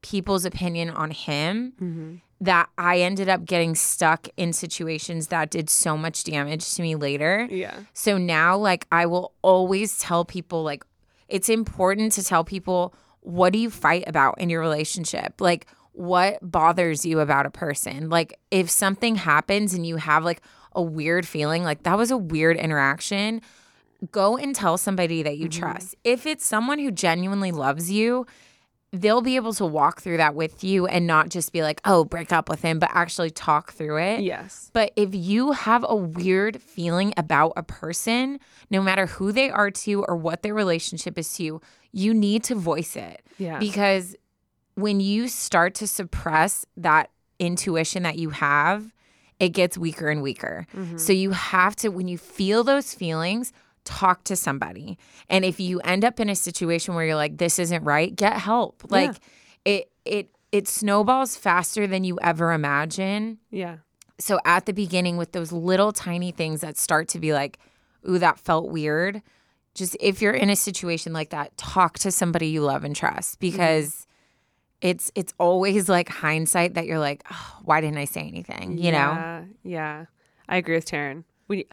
people's opinion on him mm-hmm. That I ended up getting stuck in situations that did so much damage to me later. Yeah. So now, like, I will always tell people, like, it's important to tell people what do you fight about in your relationship? Like, what bothers you about a person? Like, if something happens and you have like a weird feeling, like that was a weird interaction, go and tell somebody that you mm-hmm. trust. If it's someone who genuinely loves you, they'll be able to walk through that with you and not just be like, oh, break up with him, but actually talk through it. Yes. But if you have a weird feeling about a person, no matter who they are to you or what their relationship is to you, you need to voice it. Yeah. Because when you start to suppress that intuition that you have, it gets weaker and weaker. Mm-hmm. So you have to, when you feel those feelings, talk to somebody. And if you end up in a situation where you're like, this isn't right, get help. Like it, it, it snowballs faster than you ever imagine Yeah. so at the beginning with those little tiny things that start to be like ooh that felt weird just if you're in a situation like that talk to somebody you love and trust mm-hmm. because it's it's always like hindsight that you're like oh, why didn't i say anything you know Yeah. Yeah. I agree with Taryne. We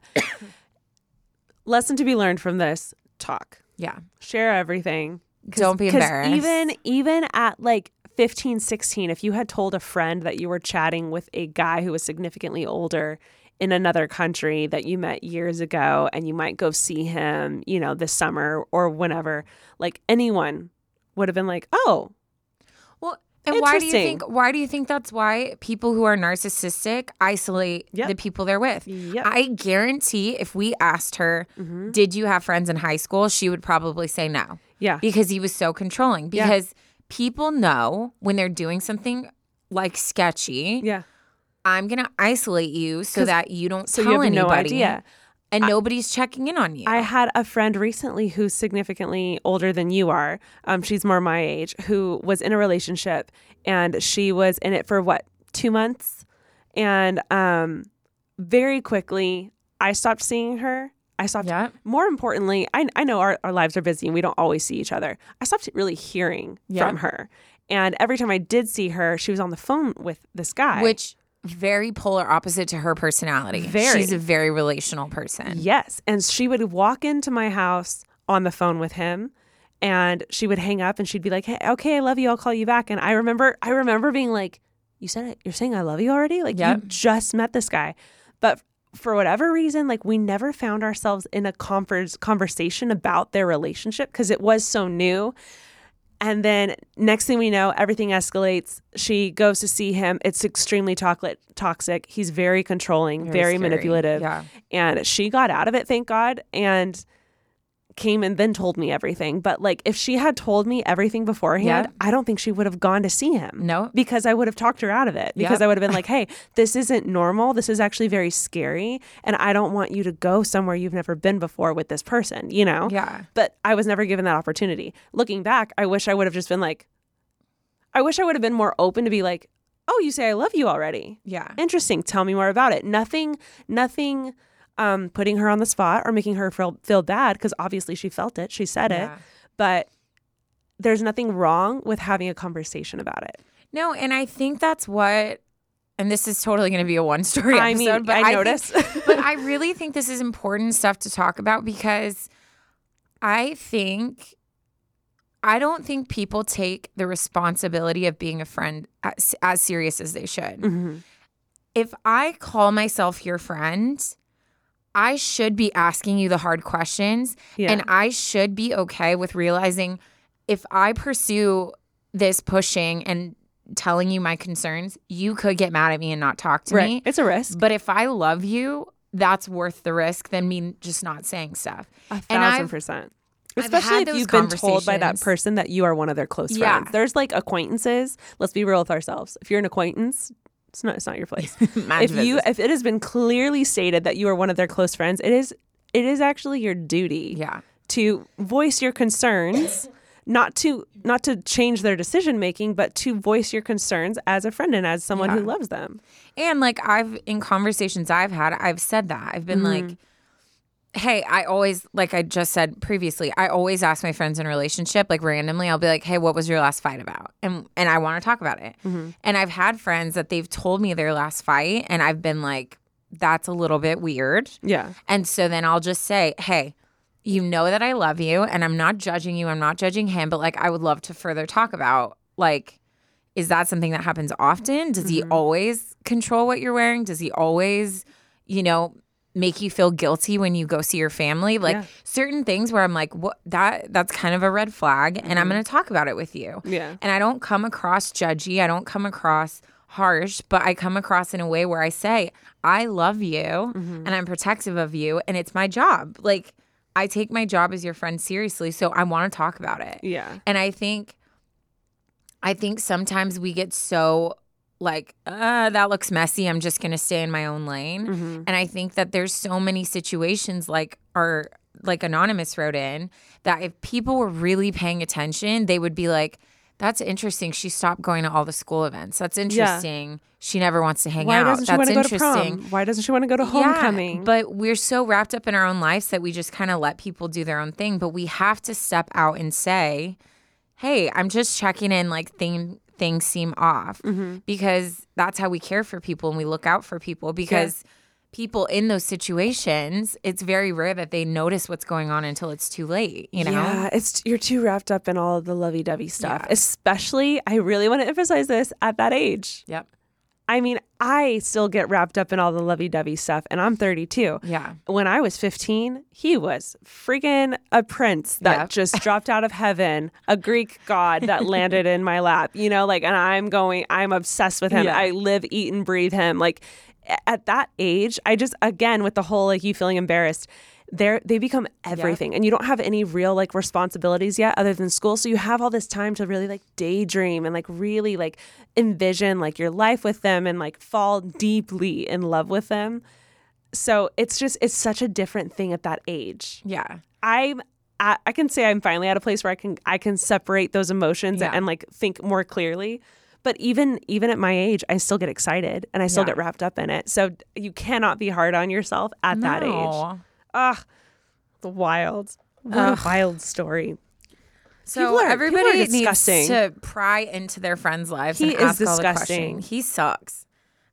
lesson to be learned from this talk. yeah Share everything. Don't be embarrassed. Even even at like 15, 16, if you had told a friend that you were chatting with a guy who was significantly older in another country that you met years ago and you might go see him, you know, this summer or whenever, like anyone would have been like, "Oh, and why do you think why do you think that's why people who are narcissistic isolate Yep. the people they're with Yep. i guarantee if we asked her Mm-hmm. did you have friends in high school she would probably say no yeah. because he was so controlling. Yeah. Because people know when they're doing something like sketchy, Yeah. I'm gonna isolate you so that you don't So tell you have no anybody, idea. And nobody's checking in on you. I had a friend recently who's significantly older than you are. Um, she's more my age, who was in a relationship and she was in it for what, two months? And um, very quickly, I stopped seeing her. I stopped. Yeah. More importantly, I, I know our, our lives are busy and we don't always see each other. I stopped really hearing Yeah. from her. And every time I did see her, she was on the phone with this guy. which very polar opposite to her personality. Very. She's a very relational person. Yes. And she would walk into my house on the phone with him and she would hang up and she'd be like, Hey, okay, I love you. I'll call you back. And I remember I remember being like, you said it. You're saying I love you already? Like Yep. you just met this guy. But for whatever reason, like we never found ourselves in a converse, conversation about their relationship because it was so new. And then next thing we know, everything escalates. She goes to see him. It's extremely toxic. Toxic. He's very controlling, very, scary. manipulative. Yeah. And she got out of it, thank God, and came and then told me everything. But like, if she had told me everything beforehand. I don't think she would have gone to see him. No. because I would have talked her out of it. Because Yep. I would have been like, "Hey, this isn't normal. This is actually very scary, and I don't want you to go somewhere you've never been before with this person." You know? Yeah. But I was never given that opportunity. Looking back, I wish I would have just been like, I wish I would have been more open to be like, "Oh, you say I love you already." Yeah. interesting tell me more about it nothing nothing um putting her on the spot or making her feel, feel bad because obviously she felt it she said it but there's nothing wrong with having a conversation about it No, and I think that's what and this is totally going to be a one story I episode, mean, but I think- notice. but I really think this is important stuff to talk about because I think I don't think people take the responsibility of being a friend as, as serious as they should. Mm-hmm. If I call myself your friend, I should be asking you the hard questions Yeah. and I should be okay with realizing if I pursue this pushing and telling you my concerns, you could get mad at me and not talk to right me. it's a risk But if I love you, that's worth the risk than me just not saying stuff. A thousand percent. Especially if you've been told by that person that you are one of their close Yeah. friends. There's like acquaintances. Let's be real with ourselves. If you're an acquaintance, it's not it's not your place. If you if it has been clearly stated that you are one of their close friends, it is it is actually your duty yeah. to voice your concerns not to not to change their decision making but to voice your concerns as a friend and as someone who loves them And like I've in conversations I've had, I've said that. I've been Mm-hmm. like, hey, I always like I just said previously, I always ask my friends in a relationship, like randomly, I'll be like, Hey, what was your last fight about? And and I want to talk about it. Mm-hmm. And I've had friends that they've told me their last fight and I've been like, that's a little bit weird. yeah And so then I'll just say, hey, you know that I love you and I'm not judging you. I'm not judging him, but like I would love to further talk about like, is that something that happens often? Does he always control what you're wearing? Does he always, you know, make you feel guilty when you go see your family? Like Yeah. certain things where I'm like, what that that's kind of a red flag and I'm mm-hmm. gonna talk about it with you. yeah And I don't come across judgy. I don't come across harsh, but I come across in a way where I say, I love you mm-hmm. and I'm protective of you and it's my job. Like I take my job as your friend seriously, so I want to talk about it. yeah And I think I think sometimes we get so like, uh, that looks messy. I'm just gonna stay in my own lane. Mm-hmm. And I think that there's so many situations like our like anonymous wrote in that if people were really paying attention, they would be like, "That's interesting. She stopped going to all the school events. That's interesting. She never wants to hang why out. doesn't she want That's to go to prom why doesn't she want to go to homecoming Yeah, but we're so wrapped up in our own lives that we just kind of let people do their own thing. But we have to step out and say, "Hey, I'm just checking in. Like thing, things seem off," Mm-hmm. because that's how we care for people and we look out for people. Because people in those situations, it's very rare that they notice what's going on until it's too late. You know? Yeah, it's you're too wrapped up in all of the lovey-dovey stuff. Yeah. Especially, I really want to emphasize this at that age. Yep. I mean, I still get wrapped up in all the lovey-dovey stuff, and I'm 32. Yeah. When I was 15, he was freaking a prince that Yep. just dropped out of heaven, a Greek god that landed in my lap, you know, like, and I'm going, I'm obsessed with him. Yeah. I live, eat, and breathe him. Like, at that age, I just, again, with the whole like you feeling embarrassed, they're, they become everything. And you don't have any real like responsibilities yet other than school. So you have all this time to really like daydream and like really like envision like your life with them and like fall deeply in love with them. So it's just it's such a different thing at that age. Yeah. I'm I, I can say I'm finally at a place where I can I can separate those emotions Yeah. and like think more clearly. But even even at my age, I still get excited and I still Yeah. get wrapped up in it. So you cannot be hard on yourself at that age. Ugh, the wild. What Ugh. a wild story. So are- everybody needs to pry into their friends' lives He and is ask all the disgusting. questions. He sucks.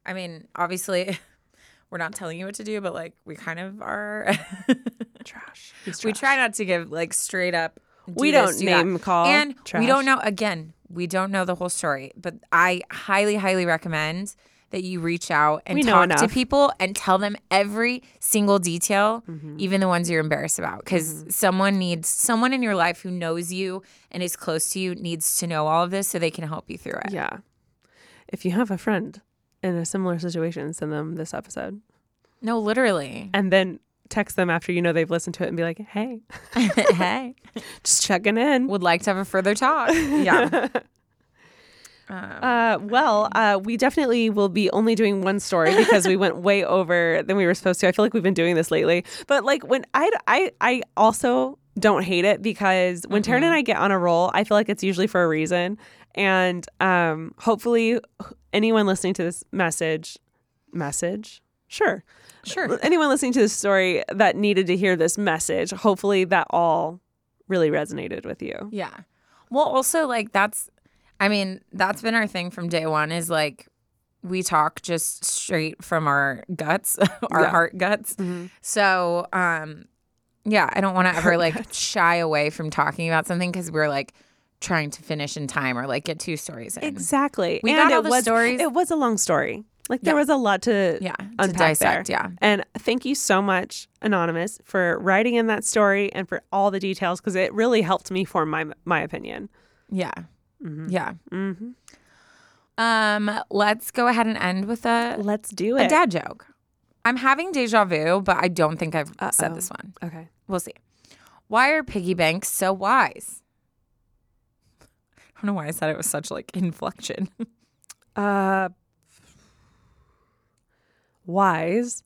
I mean, obviously, we're not telling you what to do, but like we kind of are. Trash. He's we try not to give like straight up. do We this, don't do that. name call and we don't know. Again, we don't know the whole story, but I highly, highly recommend that you reach out and We talk to people and tell them every single detail, Mm-hmm. even the ones you're embarrassed about. Because someone needs someone in your life who knows you and is close to you needs to know all of this so they can help you through it. Yeah. If you have a friend in a similar situation, send them this episode No, literally. and then text them after you know they've listened to it and be like, hey, hey, just checking in. would like to have a further talk. Yeah. Uh, well, uh, we definitely will be only doing one story because we went way over than we were supposed to. I feel like we've been doing this lately, but like when I I I also don't hate it because when Taryne and I get on a roll, I feel like it's usually for a reason, and um, hopefully anyone listening to this message message sure Sure. anyone listening to this story that needed to hear this message hopefully that all really resonated with you Yeah. Well, also like that's I mean, that's been our thing from day one is like we talk just straight from our guts, our Yeah. heart guts. Mhm. So, um yeah, I don't want to ever like shy away from talking about something cuz we're like trying to finish in time or like get two stories in. Exactly. We and got all it the was, stories. It was a long story. Like there Yeah. was a lot to Yeah, to dissect, there. yeah. And thank you so much, Anonymous, for writing in that story and for all the details because it really helped me form my my opinion. Yeah. Yeah. Mm-hmm. Um let's go ahead and end with a Let's do a it. dad joke. I'm having deja vu, but I don't think I've said Uh-oh. this one. Okay. We'll see. Why are piggy banks so wise? I don't know why I said it with such like inflection. Uh, wise.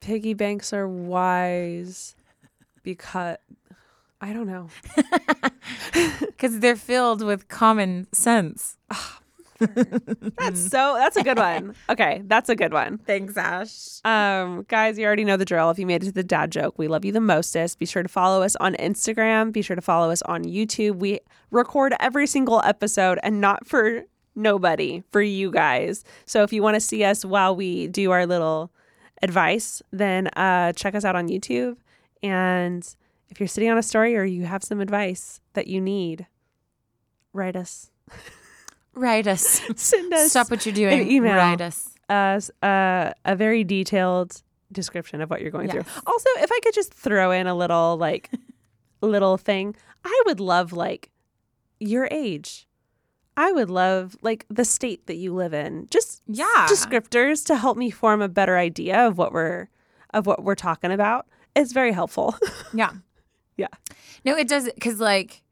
Piggy banks are wise because I don't know. Because they're filled with common sense. That's so. That's a good one. Okay, that's a good one. Thanks, Ash. Um, guys, you already know the drill. If you made it to the dad joke, we love you the mostest. Be sure to follow us on Instagram. Be sure to follow us on YouTube. We record every single episode and not for nobody, for you guys. So if you want to see us while we do our little advice, then uh, check us out on YouTube. And if you're sitting on a story or you have some advice that you need, write us. Write us. Send us Stop what you're doing. an email. Write us. us uh, a very detailed description of what you're going Yes. through. Also, if I could just throw in a little like little thing, I would love like your age. I would love like the state that you live in. Just Yeah. descriptors to help me form a better idea of what we're of what we're talking about. It's very helpful. Yeah. Yeah. No, it does because like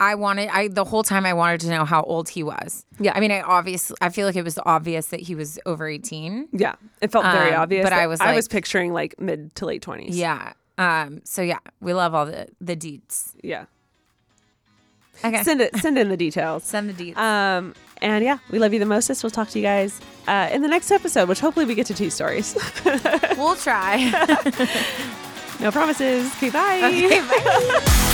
I wanted I the whole time I wanted to know how old he was. Yeah. I mean I obviously I feel like it was obvious that he was over 18. yeah, it felt very Um, obvious. but I was I was picturing like mid to late twenties. Yeah. Um so yeah, we love all the the deets. yeah. Okay. Send it. Send in the details. Send the deets. Um, and yeah, we love you the mostest. We'll talk to you guys uh, in the next episode, which hopefully we get to two stories. we'll try. no promises. Okay, bye. okay, bye.